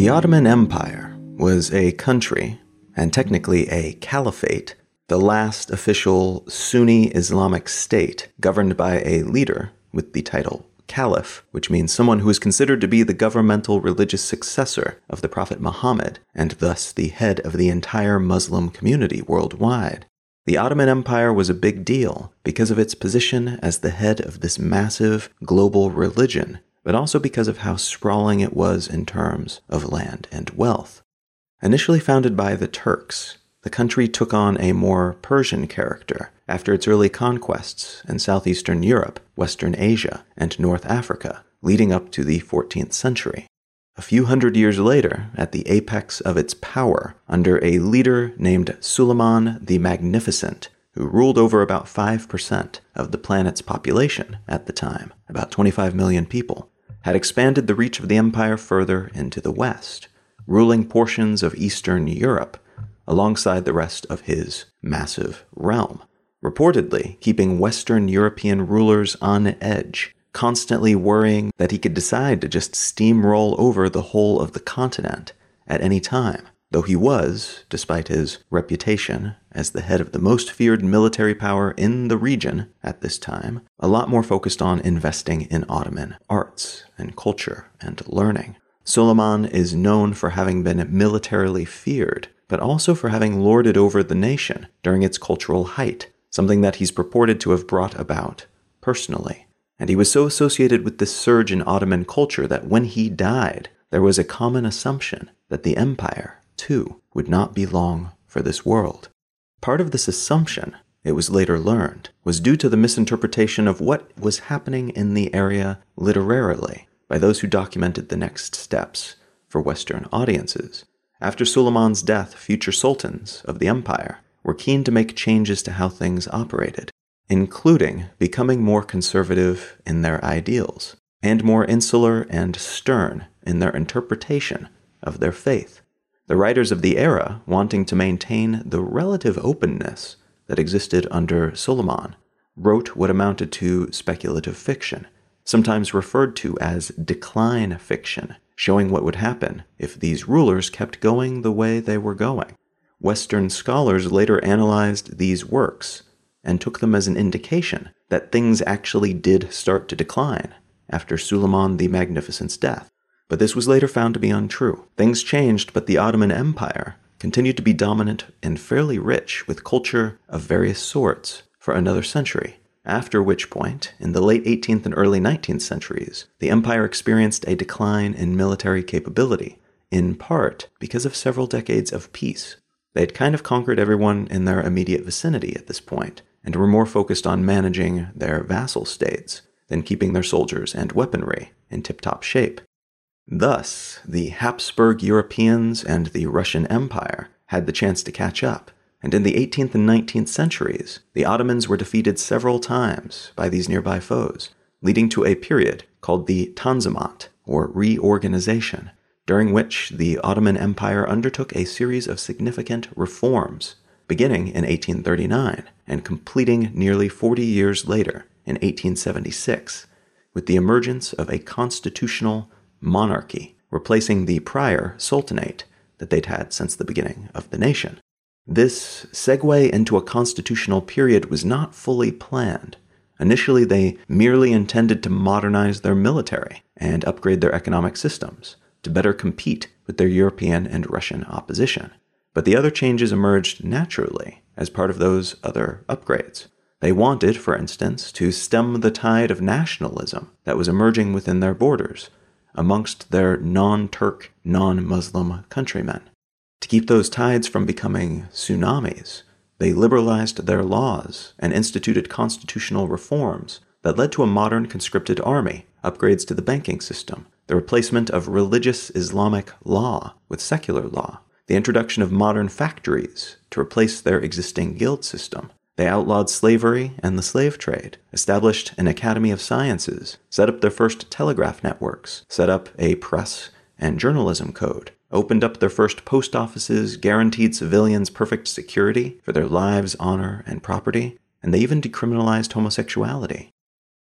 The Ottoman Empire was a country, and technically a caliphate, the last official Sunni Islamic state governed by a leader with the title caliph, which means someone who is considered to be the governmental religious successor of the Prophet Muhammad, and thus the head of the entire Muslim community worldwide. The Ottoman Empire was a big deal because of its position as the head of this massive global religion but also because of how sprawling it was in terms of land and wealth. Initially founded by the Turks, the country took on a more Persian character after its early conquests in southeastern Europe, Western Asia, and North Africa, leading up to the 14th century. A few hundred years later, at the apex of its power, under a leader named Suleiman the Magnificent, who ruled over about 5% of the planet's population at the time, about 25 million people, had expanded the reach of the empire further into the west, ruling portions of Eastern Europe alongside the rest of his massive realm, reportedly keeping Western European rulers on edge, constantly worrying that he could decide to just steamroll over the whole of the continent at any time though he was, despite his reputation as the head of the most feared military power in the region at this time, a lot more focused on investing in Ottoman arts and culture and learning. Suleiman is known for having been militarily feared, but also for having lorded over the nation during its cultural height, something that he's purported to have brought about personally. And he was so associated with this surge in Ottoman culture that when he died, there was a common assumption that the empire too, would not be long for this world. Part of this assumption, it was later learned, was due to the misinterpretation of what was happening in the area literarily by those who documented the next steps for Western audiences. After Suleiman's death, future sultans of the empire were keen to make changes to how things operated, including becoming more conservative in their ideals and more insular and stern in their interpretation of their faith. The writers of the era wanting to maintain the relative openness that existed under Suleiman, wrote what amounted to speculative fiction, sometimes referred to as decline fiction, showing what would happen if these rulers kept going the way they were going. Western scholars later analyzed these works and took them as an indication that things actually did start to decline after Suleiman the Magnificent's death but this was later found to be untrue. Things changed, but the Ottoman Empire continued to be dominant and fairly rich with culture of various sorts for another century. After which point, in the late 18th and early 19th centuries, the empire experienced a decline in military capability, in part because of several decades of peace. They had kind of conquered everyone in their immediate vicinity at this point, and were more focused on managing their vassal states than keeping their soldiers and weaponry in tip top shape. Thus, the Habsburg Europeans and the Russian Empire had the chance to catch up, and in the 18th and 19th centuries, the Ottomans were defeated several times by these nearby foes, leading to a period called the Tanzimat, or reorganization, during which the Ottoman Empire undertook a series of significant reforms, beginning in 1839 and completing nearly 40 years later in 1876, with the emergence of a constitutional monarchy, replacing the prior sultanate that they'd had since the beginning of the nation. This segue into a constitutional period was not fully planned. Initially, they merely intended to modernize their military and upgrade their economic systems to better compete with their European and Russian opposition. But the other changes emerged naturally as part of those other upgrades. They wanted, for instance, to stem the tide of nationalism that was emerging within their borders amongst their non Turk, non Muslim countrymen. To keep those tides from becoming tsunamis, they liberalized their laws and instituted constitutional reforms that led to a modern conscripted army, upgrades to the banking system, the replacement of religious Islamic law with secular law, the introduction of modern factories to replace their existing guild system, they outlawed slavery and the slave trade, established an Academy of Sciences, set up their first telegraph networks, set up a press and journalism code, opened up their first post offices, guaranteed civilians perfect security for their lives, honor, and property, and they even decriminalized homosexuality.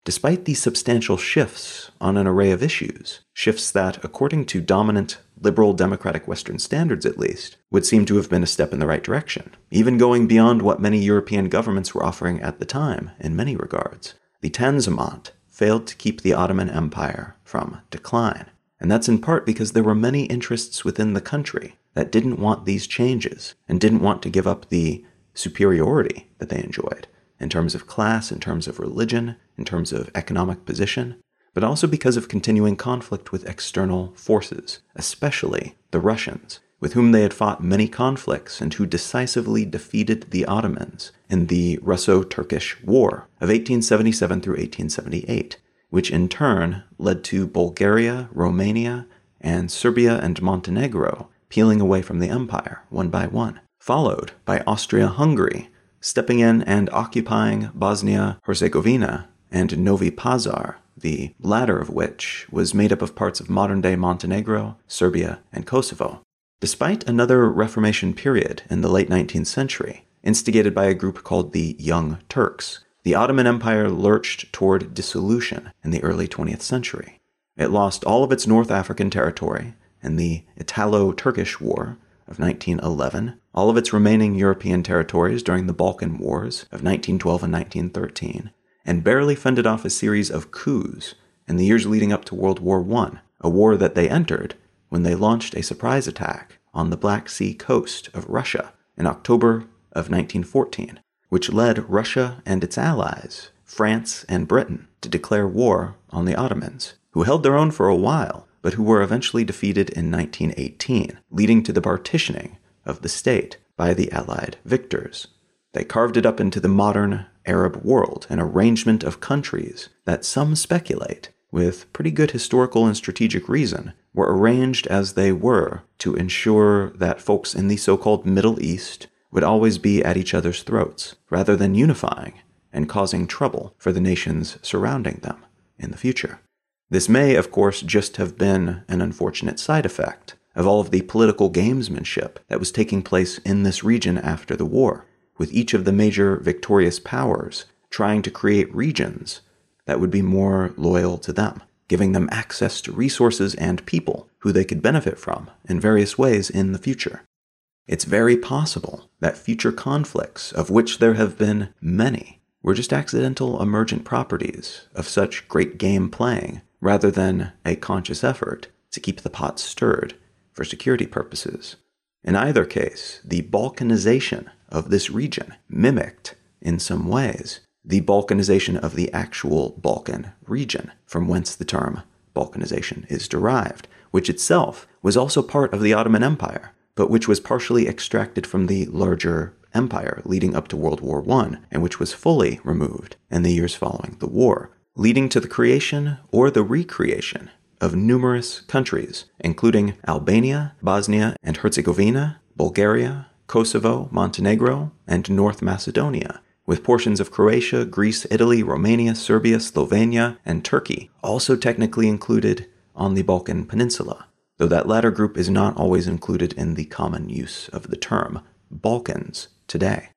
Despite these substantial shifts on an array of issues, shifts that, according to dominant liberal democratic Western standards at least, would seem to have been a step in the right direction, even going beyond what many European governments were offering at the time in many regards, the Tanzimat failed to keep the Ottoman Empire from decline. And that's in part because there were many interests within the country that didn't want these changes and didn't want to give up the superiority that they enjoyed in terms of class, in terms of religion, in terms of economic position, but also because of continuing conflict with external forces, especially the Russians, with whom they had fought many conflicts and who decisively defeated the Ottomans in the Russo Turkish War of 1877 through 1878, which in turn led to Bulgaria, Romania, and Serbia and Montenegro peeling away from the empire one by one, followed by Austria Hungary stepping in and occupying Bosnia Herzegovina and Novi Pazar, the latter of which was made up of parts of modern day Montenegro, Serbia, and Kosovo. Despite another Reformation period in the late 19th century, instigated by a group called the Young Turks, the Ottoman Empire lurched toward dissolution in the early 20th century. It lost all of its North African territory in the Italo Turkish War of 1911, all of its remaining European territories during the Balkan Wars of 1912 and 1913, and barely fended off a series of coups in the years leading up to World War I, a war that they entered when they launched a surprise attack on the Black Sea coast of Russia in October of 1914, which led Russia and its allies, France and Britain, to declare war on the Ottomans, who held their own for a while but who were eventually defeated in 1918, leading to the partitioning of the state by the Allied victors. They carved it up into the modern Arab world, an arrangement of countries that some speculate, with pretty good historical and strategic reason, were arranged as they were to ensure that folks in the so called Middle East would always be at each other's throats, rather than unifying and causing trouble for the nations surrounding them in the future. This may, of course, just have been an unfortunate side effect of all of the political gamesmanship that was taking place in this region after the war, with each of the major victorious powers trying to create regions that would be more loyal to them, giving them access to resources and people who they could benefit from in various ways in the future. It's very possible that future conflicts, of which there have been many, were just accidental emergent properties of such great game playing rather than a conscious effort to keep the pot stirred for security purposes. In either case, the balkanization of this region mimicked, in some ways, the balkanization of the actual Balkan region, from whence the term balkanization is derived, which itself was also part of the Ottoman Empire, but which was partially extracted from the larger empire leading up to World War I, and which was fully removed in the years following the war, leading to the creation or the recreation of numerous countries, including Albania, Bosnia and Herzegovina, Bulgaria, Kosovo, Montenegro, and North Macedonia, with portions of Croatia, Greece, Italy, Romania, Serbia, Slovenia, and Turkey also technically included on the Balkan Peninsula, though that latter group is not always included in the common use of the term Balkans today.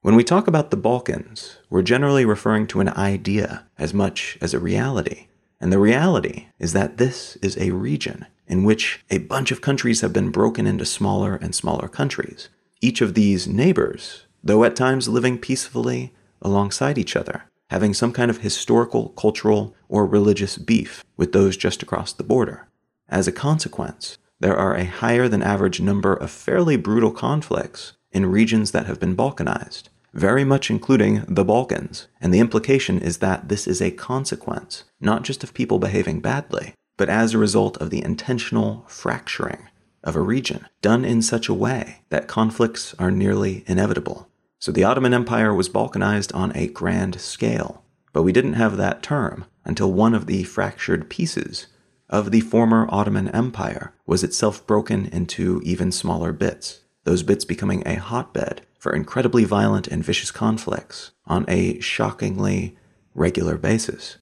When we talk about the Balkans, we're generally referring to an idea as much as a reality. And the reality is that this is a region in which a bunch of countries have been broken into smaller and smaller countries. Each of these neighbors, though at times living peacefully alongside each other, having some kind of historical, cultural, or religious beef with those just across the border. As a consequence, there are a higher than average number of fairly brutal conflicts in regions that have been Balkanized very much including the Balkans. And the implication is that this is a consequence, not just of people behaving badly, but as a result of the intentional fracturing of a region done in such a way that conflicts are nearly inevitable. So the Ottoman Empire was Balkanized on a grand scale, but we didn't have that term until one of the fractured pieces of the former Ottoman Empire was itself broken into even smaller bits, those bits becoming a hotbed for incredibly violent and vicious conflicts on a shockingly regular basis.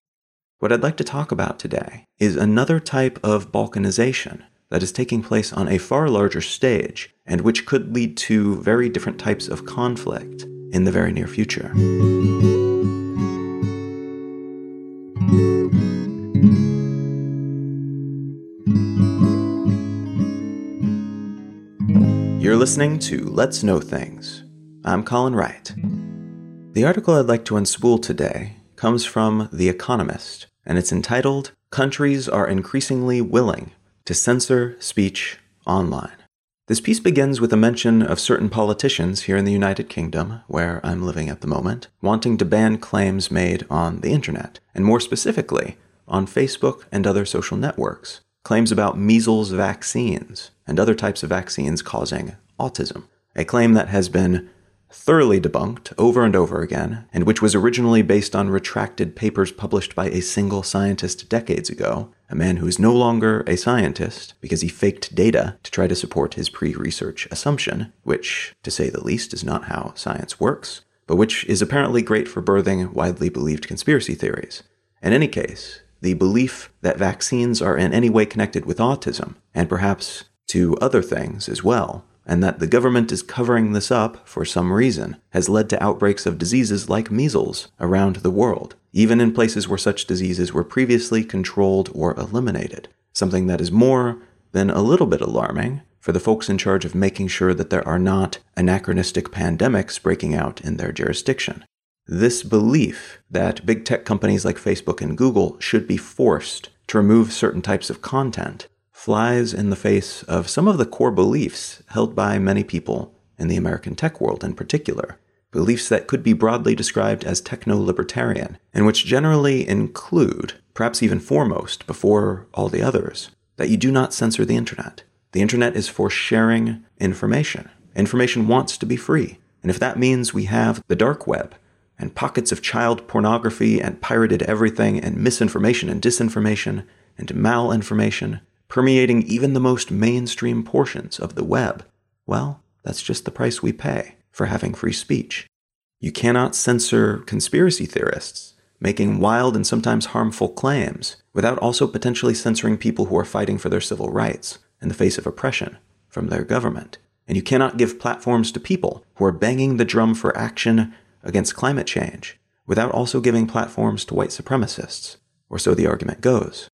What I'd like to talk about today is another type of balkanization that is taking place on a far larger stage and which could lead to very different types of conflict in the very near future. Listening to Let's Know Things. I'm Colin Wright. The article I'd like to unspool today comes from The Economist, and it's entitled Countries Are Increasingly Willing to Censor Speech Online. This piece begins with a mention of certain politicians here in the United Kingdom, where I'm living at the moment, wanting to ban claims made on the internet, and more specifically, on Facebook and other social networks, claims about measles vaccines and other types of vaccines causing autism, a claim that has been thoroughly debunked over and over again, and which was originally based on retracted papers published by a single scientist decades ago, a man who is no longer a scientist because he faked data to try to support his pre research assumption, which, to say the least, is not how science works, but which is apparently great for birthing widely believed conspiracy theories. In any case, the belief that vaccines are in any way connected with autism, and perhaps to other things as well, and that the government is covering this up for some reason has led to outbreaks of diseases like measles around the world, even in places where such diseases were previously controlled or eliminated. Something that is more than a little bit alarming for the folks in charge of making sure that there are not anachronistic pandemics breaking out in their jurisdiction. This belief that big tech companies like Facebook and Google should be forced to remove certain types of content flies in the face of some of the core beliefs held by many people in the American tech world in particular. Beliefs that could be broadly described as techno libertarian, and which generally include, perhaps even foremost before all the others, that you do not censor the internet. The internet is for sharing information. Information wants to be free. And if that means we have the dark web and pockets of child pornography and pirated everything and misinformation and disinformation and malinformation permeating even the most mainstream portions of the web, well, that's just the price we pay for having free speech. You cannot censor conspiracy theorists making wild and sometimes harmful claims without also potentially censoring people who are fighting for their civil rights in the face of oppression from their government. And you cannot give platforms to people who are banging the drum for action against climate change without also giving platforms to white supremacists, or so the argument goes.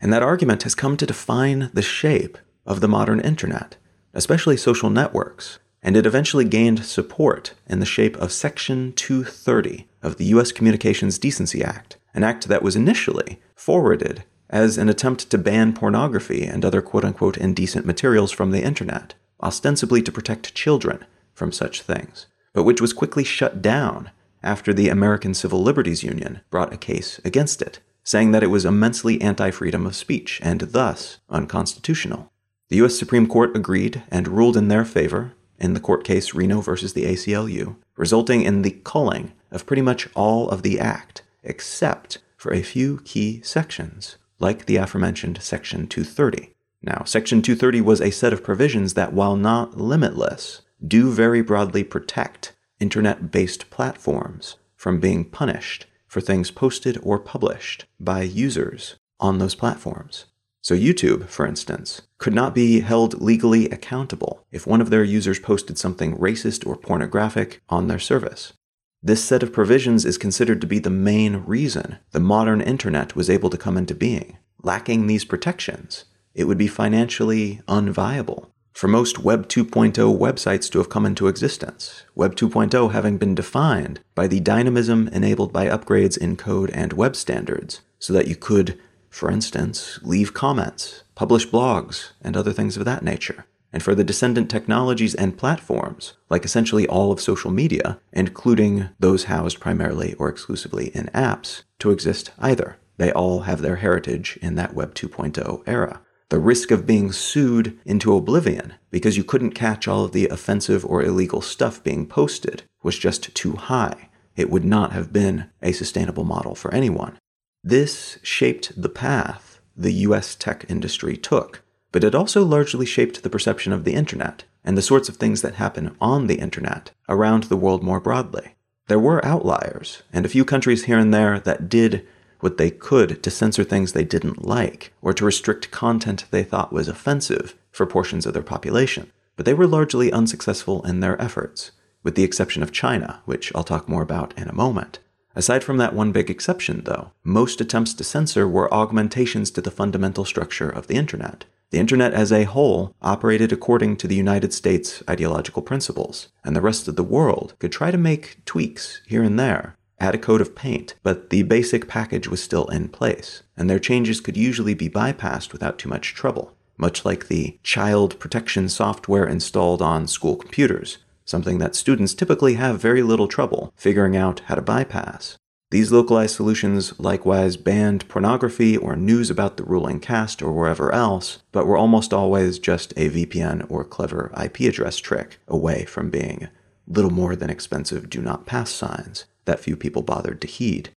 And that argument has come to define the shape of the modern internet, especially social networks, and it eventually gained support in the shape of Section 230 of the U.S. Communications Decency Act, an act that was initially forwarded as an attempt to ban pornography and other quote unquote indecent materials from the internet, ostensibly to protect children from such things, but which was quickly shut down after the American Civil Liberties Union brought a case against it saying that it was immensely anti freedom of speech and thus unconstitutional. The U.S. Supreme Court agreed and ruled in their favor in the court case Reno versus the ACLU, resulting in the culling of pretty much all of the Act, except for a few key sections, like the aforementioned Section 230. Now, Section 230 was a set of provisions that, while not limitless, do very broadly protect internet based platforms from being punished for things posted or published by users on those platforms. So, YouTube, for instance, could not be held legally accountable if one of their users posted something racist or pornographic on their service. This set of provisions is considered to be the main reason the modern internet was able to come into being. Lacking these protections, it would be financially unviable for most Web 2.0 websites to have come into existence, Web 2.0 having been defined by the dynamism enabled by upgrades in code and web standards, so that you could, for instance, leave comments, publish blogs, and other things of that nature. And for the descendant technologies and platforms, like essentially all of social media, including those housed primarily or exclusively in apps, to exist either. They all have their heritage in that Web 2.0 era the risk of being sued into oblivion because you couldn't catch all of the offensive or illegal stuff being posted was just too high. It would not have been a sustainable model for anyone. This shaped the path the US tech industry took, but it also largely shaped the perception of the internet and the sorts of things that happen on the internet around the world more broadly. There were outliers, and a few countries here and there that did what they could to censor things they didn't like, or to restrict content they thought was offensive for portions of their population. But they were largely unsuccessful in their efforts, with the exception of China, which I'll talk more about in a moment. Aside from that one big exception, though, most attempts to censor were augmentations to the fundamental structure of the Internet. The Internet as a whole operated according to the United States ideological principles, and the rest of the world could try to make tweaks here and there, add a coat of paint, but the basic package was still in place, and their changes could usually be bypassed without too much trouble, much like the child protection software installed on school computers, something that students typically have very little trouble figuring out how to bypass. These localized solutions likewise banned pornography or news about the ruling caste or wherever else, but were almost always just a VPN or clever IP address trick away from being little more than expensive do not pass signs that few people bothered to heed.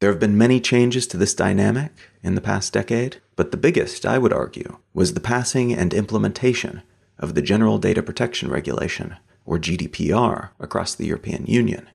There have been many changes to this dynamic in the past decade, but the biggest, I would argue, was the passing and implementation of the General Data Protection Regulation, or GDPR, across the European Union.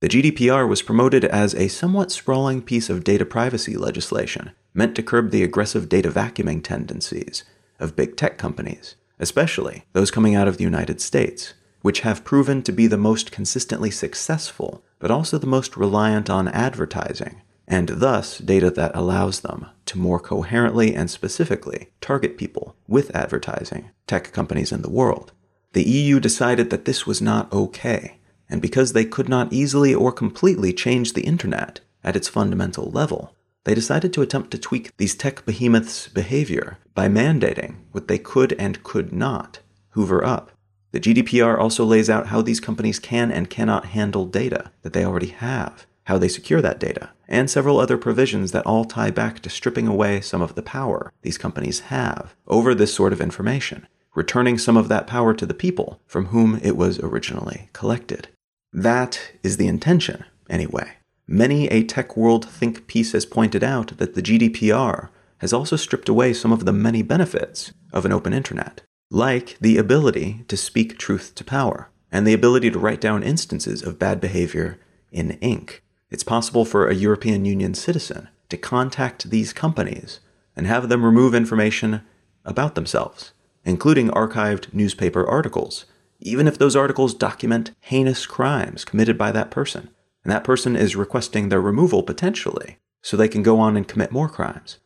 The GDPR was promoted as a somewhat sprawling piece of data privacy legislation meant to curb the aggressive data vacuuming tendencies of big tech companies, especially those coming out of the United States, which have proven to be the most consistently successful, but also the most reliant on advertising, and thus data that allows them to more coherently and specifically target people with advertising, tech companies in the world. The EU decided that this was not okay, and because they could not easily or completely change the internet at its fundamental level, they decided to attempt to tweak these tech behemoths' behavior by mandating what they could and could not hoover up. The GDPR also lays out how these companies can and cannot handle data that they already have, how they secure that data, and several other provisions that all tie back to stripping away some of the power these companies have over this sort of information, returning some of that power to the people from whom it was originally collected. That is the intention, anyway. Many a tech world think piece has pointed out that the GDPR has also stripped away some of the many benefits of an open internet like the ability to speak truth to power and the ability to write down instances of bad behavior in ink. It's possible for a European Union citizen to contact these companies and have them remove information about themselves, including archived newspaper articles, even if those articles document heinous crimes committed by that person, and that person is requesting their removal potentially, so they can go on and commit more crimes.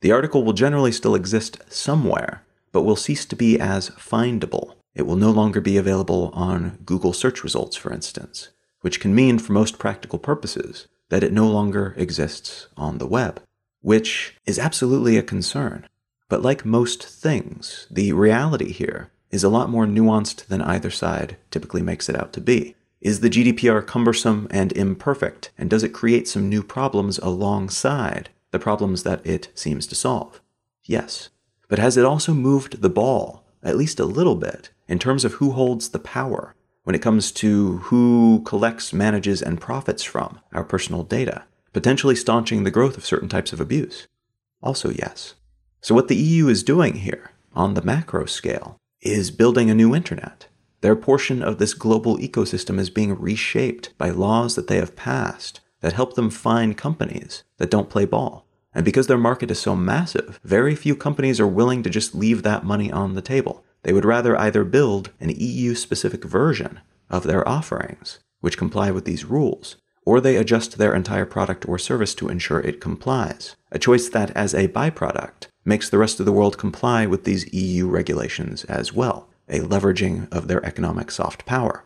The article will generally still exist somewhere, but will cease to be as findable. It will no longer be available on Google search results, for instance, which can mean, for most practical purposes, that it no longer exists on the web, which is absolutely a concern. But like most things, the reality here is a lot more nuanced than either side typically makes it out to be. Is the GDPR cumbersome and imperfect, and does it create some new problems alongside the problems that it seems to solve? Yes. But has it also moved the ball, at least a little bit, in terms of who holds the power when it comes to who collects, manages, and profits from our personal data, potentially staunching the growth of certain types of abuse? Also, yes. So, what the EU is doing here, on the macro scale, is building a new internet. Their portion of this global ecosystem is being reshaped by laws that they have passed that help them find companies that don't play ball and because their market is so massive, very few companies are willing to just leave that money on the table. They would rather either build an EU specific version of their offerings, which comply with these rules, or they adjust their entire product or service to ensure it complies. A choice that, as a byproduct, makes the rest of the world comply with these EU regulations as well, a leveraging of their economic soft power.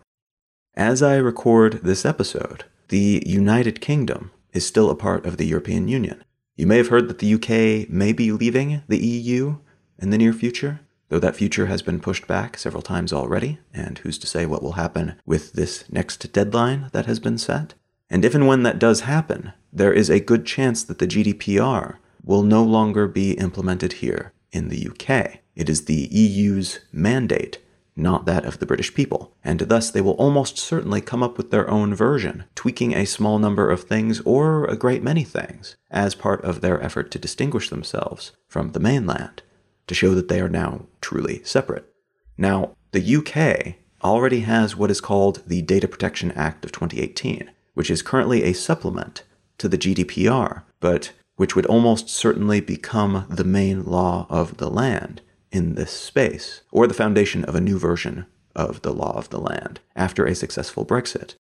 As I record this episode, the United Kingdom is still a part of the European Union. You may have heard that the UK may be leaving the EU in the near future, though that future has been pushed back several times already, and who's to say what will happen with this next deadline that has been set? And if and when that does happen, there is a good chance that the GDPR will no longer be implemented here in the UK. It is the EU's mandate not that of the British people, and thus they will almost certainly come up with their own version, tweaking a small number of things or a great many things, as part of their effort to distinguish themselves from the mainland, to show that they are now truly separate. Now, the UK already has what is called the Data Protection Act of 2018, which is currently a supplement to the GDPR, but which would almost certainly become the main law of the land in this space, or the foundation of a new version of the law of the land after a successful Brexit.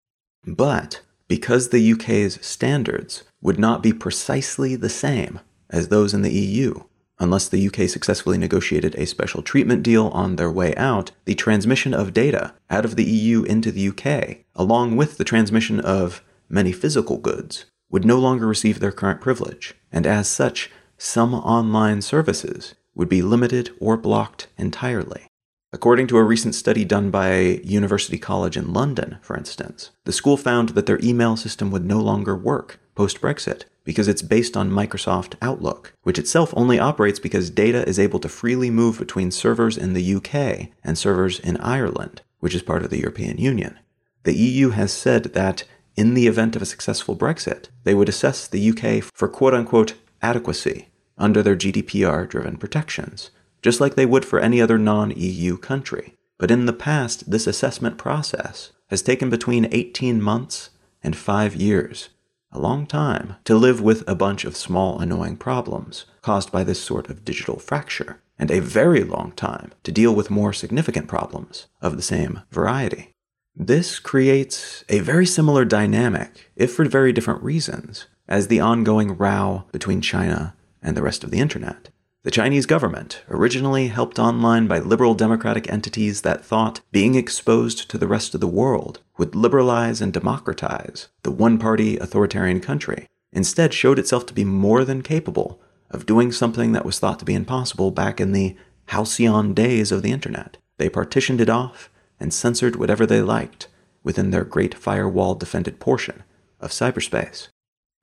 But because the UK's standards would not be precisely the same as those in the EU, unless the UK successfully negotiated a special treatment deal on their way out, the transmission of data out of the EU into the UK, along with the transmission of many physical goods, would no longer receive their current privilege, and as such, some online services would be limited or blocked entirely. According to a recent study done by University College in London, for instance, the school found that their email system would no longer work post Brexit because it's based on Microsoft Outlook, which itself only operates because data is able to freely move between servers in the UK and servers in Ireland, which is part of the European Union. The EU has said that in the event of a successful Brexit, they would assess the UK for quote unquote adequacy under their GDPR driven protections, just like they would for any other non EU country. But in the past, this assessment process has taken between 18 months and five years, a long time to live with a bunch of small annoying problems caused by this sort of digital fracture, and a very long time to deal with more significant problems of the same variety. This creates a very similar dynamic, if for very different reasons, as the ongoing row between China and the rest of the internet. The Chinese government, originally helped online by liberal democratic entities that thought being exposed to the rest of the world would liberalize and democratize the one party authoritarian country, instead showed itself to be more than capable of doing something that was thought to be impossible back in the halcyon days of the internet. They partitioned it off and censored whatever they liked within their great firewall defended portion of cyberspace.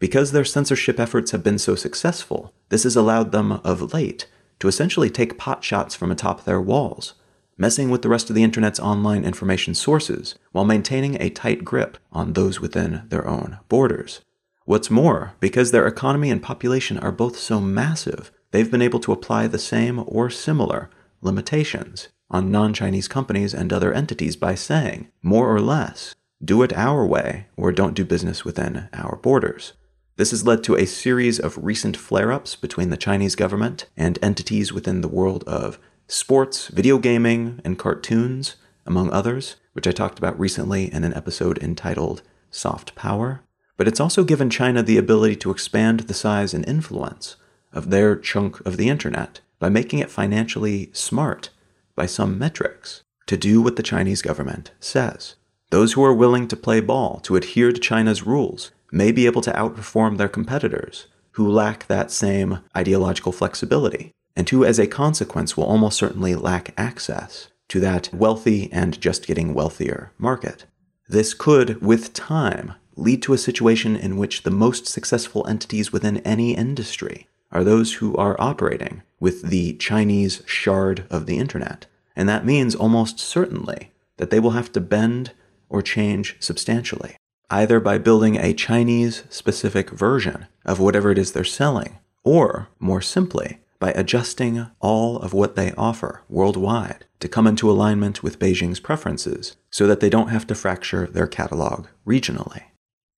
Because their censorship efforts have been so successful, this has allowed them of late to essentially take pot shots from atop their walls, messing with the rest of the internet's online information sources while maintaining a tight grip on those within their own borders. What's more, because their economy and population are both so massive, they've been able to apply the same or similar limitations on non Chinese companies and other entities by saying, more or less, do it our way or don't do business within our borders. This has led to a series of recent flare ups between the Chinese government and entities within the world of sports, video gaming, and cartoons, among others, which I talked about recently in an episode entitled Soft Power. But it's also given China the ability to expand the size and influence of their chunk of the internet by making it financially smart by some metrics to do what the Chinese government says. Those who are willing to play ball, to adhere to China's rules, may be able to outperform their competitors who lack that same ideological flexibility, and who, as a consequence, will almost certainly lack access to that wealthy and just getting wealthier market. This could, with time, lead to a situation in which the most successful entities within any industry are those who are operating with the Chinese shard of the internet. And that means almost certainly that they will have to bend or change substantially either by building a Chinese specific version of whatever it is they're selling, or, more simply, by adjusting all of what they offer worldwide to come into alignment with Beijing's preferences so that they don't have to fracture their catalog regionally.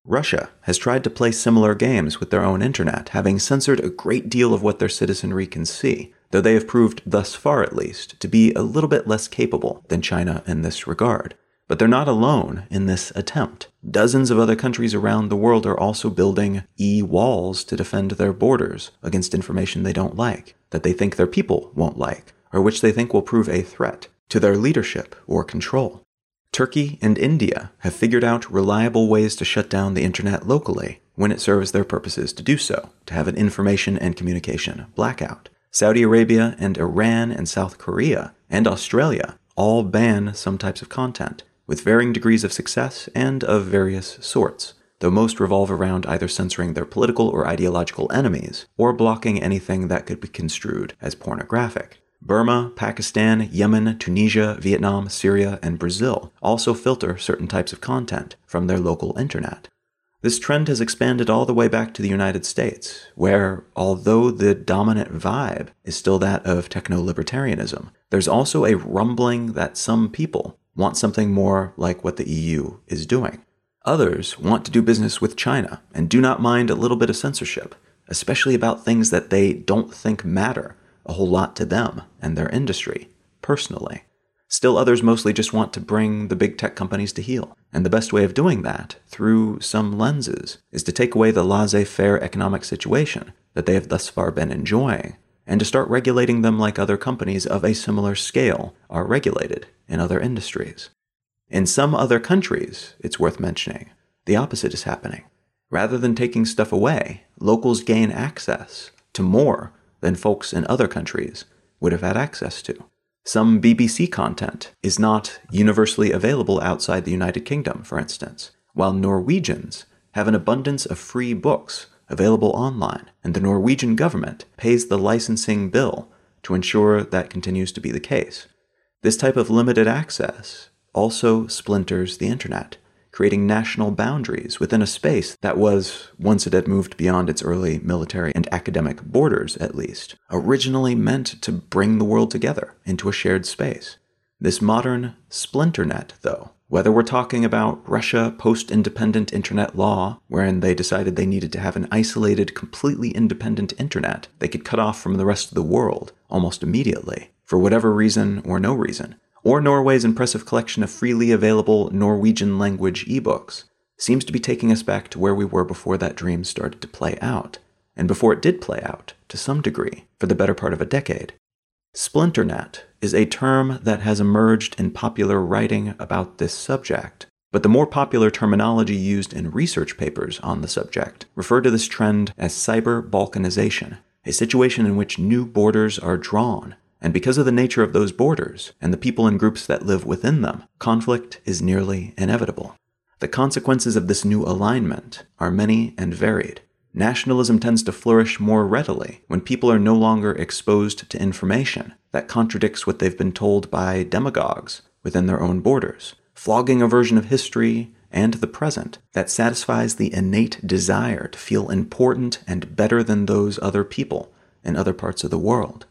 Russia has tried to play similar games with their own internet, having censored a great deal of what their citizenry can see, though they have proved, thus far at least, to be a little bit less capable than China in this regard. But they're not alone in this attempt. Dozens of other countries around the world are also building e walls to defend their borders against information they don't like, that they think their people won't like, or which they think will prove a threat to their leadership or control. Turkey and India have figured out reliable ways to shut down the internet locally when it serves their purposes to do so, to have an information and communication blackout. Saudi Arabia and Iran and South Korea and Australia all ban some types of content, with varying degrees of success and of various sorts, though most revolve around either censoring their political or ideological enemies, or blocking anything that could be construed as pornographic. Burma, Pakistan, Yemen, Tunisia, Vietnam, Syria, and Brazil also filter certain types of content from their local internet. This trend has expanded all the way back to the United States, where, although the dominant vibe is still that of techno libertarianism, there's also a rumbling that some people want something more like what the EU is doing. Others want to do business with China and do not mind a little bit of censorship, especially about things that they don't think matter a whole lot to them and their industry, personally. Still, others mostly just want to bring the big tech companies to heel. And the best way of doing that, through some lenses, is to take away the laissez faire economic situation that they have thus far been enjoying, and to start regulating them like other companies of a similar scale are regulated in other industries. In some other countries, it's worth mentioning, the opposite is happening. Rather than taking stuff away, locals gain access to more than folks in other countries would have had access to. Some BBC content is not universally available outside the United Kingdom, for instance, while Norwegians have an abundance of free books available online, and the Norwegian government pays the licensing bill to ensure that continues to be the case. This type of limited access also splinters the internet creating national boundaries within a space that was, once it had moved beyond its early military and academic borders at least, originally meant to bring the world together into a shared space. This modern splinternet, though, whether we're talking about Russia post independent internet law, wherein they decided they needed to have an isolated, completely independent internet they could cut off from the rest of the world almost immediately, for whatever reason or no reason, or Norway's impressive collection of freely available Norwegian language ebooks, seems to be taking us back to where we were before that dream started to play out, and before it did play out, to some degree, for the better part of a decade. Splinternet is a term that has emerged in popular writing about this subject, but the more popular terminology used in research papers on the subject refer to this trend as cyber balkanization, a situation in which new borders are drawn and because of the nature of those borders and the people and groups that live within them, conflict is nearly inevitable. The consequences of this new alignment are many and varied. Nationalism tends to flourish more readily when people are no longer exposed to information that contradicts what they've been told by demagogues within their own borders, flogging a version of history and the present that satisfies the innate desire to feel important and better than those other people in other parts of the world.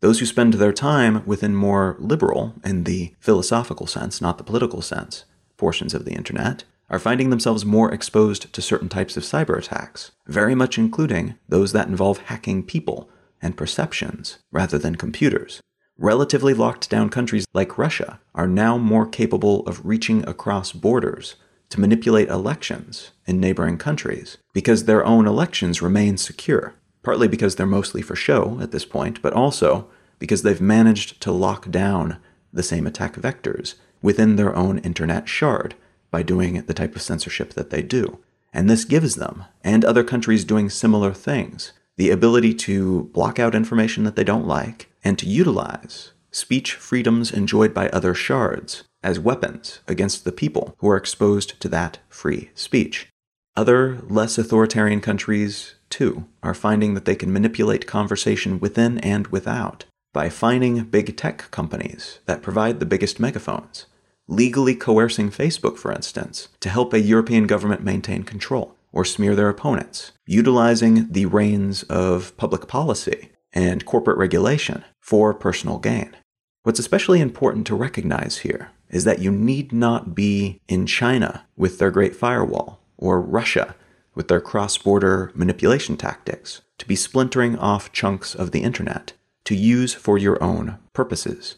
Those who spend their time within more liberal, in the philosophical sense, not the political sense, portions of the internet, are finding themselves more exposed to certain types of cyber attacks, very much including those that involve hacking people and perceptions rather than computers. Relatively locked down countries like Russia are now more capable of reaching across borders to manipulate elections in neighboring countries because their own elections remain secure partly because they're mostly for show at this point, but also because they've managed to lock down the same attack vectors within their own internet shard by doing the type of censorship that they do. And this gives them, and other countries doing similar things, the ability to block out information that they don't like and to utilize speech freedoms enjoyed by other shards as weapons against the people who are exposed to that free speech. Other less authoritarian countries too, are finding that they can manipulate conversation within and without by finding big tech companies that provide the biggest megaphones, legally coercing Facebook, for instance, to help a European government maintain control or smear their opponents, utilizing the reins of public policy and corporate regulation for personal gain. What's especially important to recognize here is that you need not be in China with their Great Firewall or Russia with their cross border manipulation tactics to be splintering off chunks of the internet to use for your own purposes.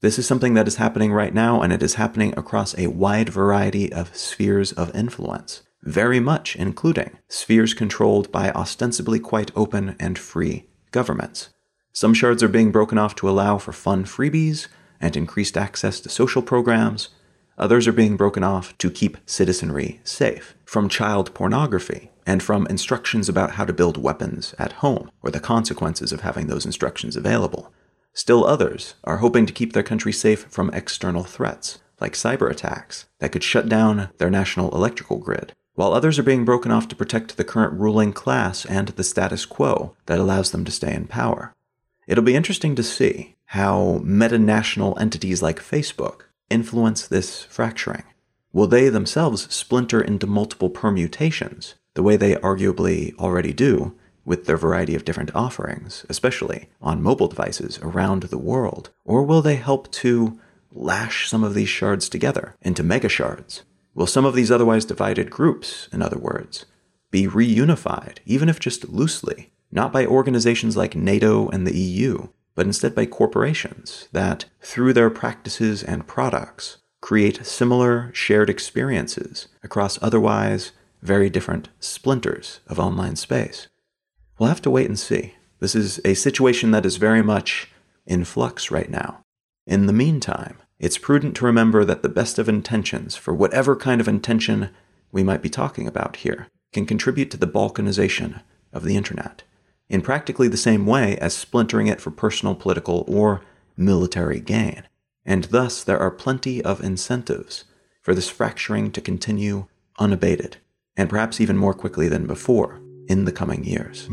This is something that is happening right now, and it is happening across a wide variety of spheres of influence, very much including spheres controlled by ostensibly quite open and free governments. Some shards are being broken off to allow for fun freebies and increased access to social programs, Others are being broken off to keep citizenry safe from child pornography and from instructions about how to build weapons at home or the consequences of having those instructions available. Still others are hoping to keep their country safe from external threats, like cyber attacks, that could shut down their national electrical grid, while others are being broken off to protect the current ruling class and the status quo that allows them to stay in power. It'll be interesting to see how meta-national entities like Facebook influence this fracturing? Will they themselves splinter into multiple permutations, the way they arguably already do with their variety of different offerings, especially on mobile devices around the world? Or will they help to lash some of these shards together into mega shards? Will some of these otherwise divided groups, in other words, be reunified, even if just loosely, not by organizations like NATO and the EU, but instead by corporations that, through their practices and products, create similar shared experiences across otherwise very different splinters of online space. We'll have to wait and see. This is a situation that is very much in flux right now. In the meantime, it's prudent to remember that the best of intentions, for whatever kind of intention we might be talking about here, can contribute to the balkanization of the internet in practically the same way as splintering it for personal, political, or military gain. And thus, there are plenty of incentives for this fracturing to continue unabated, and perhaps even more quickly than before in the coming years.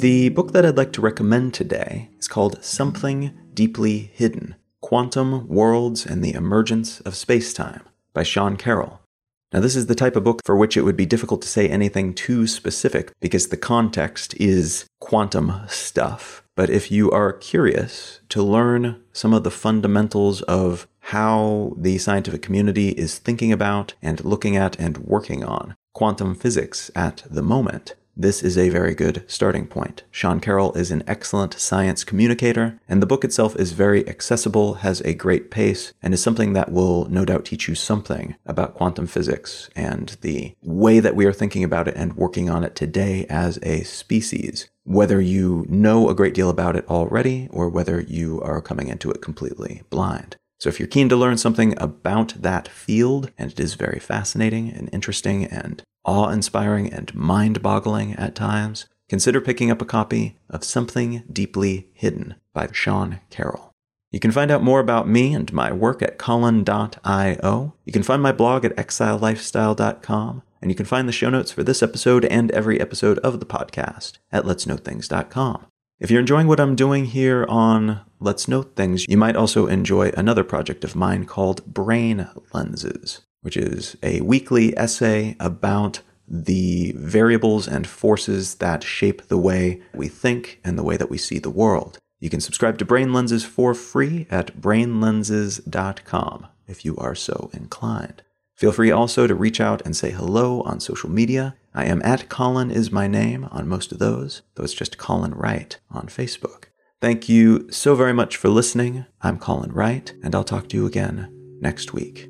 The book that I'd like to recommend today is called Something Deeply Hidden Quantum Worlds and the Emergence of Spacetime by Sean Carroll. Now, this is the type of book for which it would be difficult to say anything too specific because the context is quantum stuff. But if you are curious to learn some of the fundamentals of how the scientific community is thinking about and looking at and working on quantum physics at the moment, this is a very good starting point. Sean Carroll is an excellent science communicator, and the book itself is very accessible, has a great pace, and is something that will no doubt teach you something about quantum physics and the way that we are thinking about it and working on it today as a species. Whether you know a great deal about it already or whether you are coming into it completely blind. So, if you're keen to learn something about that field, and it is very fascinating and interesting and awe inspiring and mind boggling at times, consider picking up a copy of Something Deeply Hidden by Sean Carroll. You can find out more about me and my work at colin.io. You can find my blog at exilelifestyle.com. And you can find the show notes for this episode and every episode of the podcast at letsknowthings.com. If you're enjoying what I'm doing here on Let's Know Things, you might also enjoy another project of mine called Brain Lenses which is a weekly essay about the variables and forces that shape the way we think and the way that we see the world. You can subscribe to Brain Lenses for free at brainlenses.com if you are so inclined. Feel free also to reach out and say hello on social media. I am at Colin is my name on most of those, though it's just Colin Wright on Facebook. Thank you so very much for listening. I'm Colin Wright, and I'll talk to you again next week.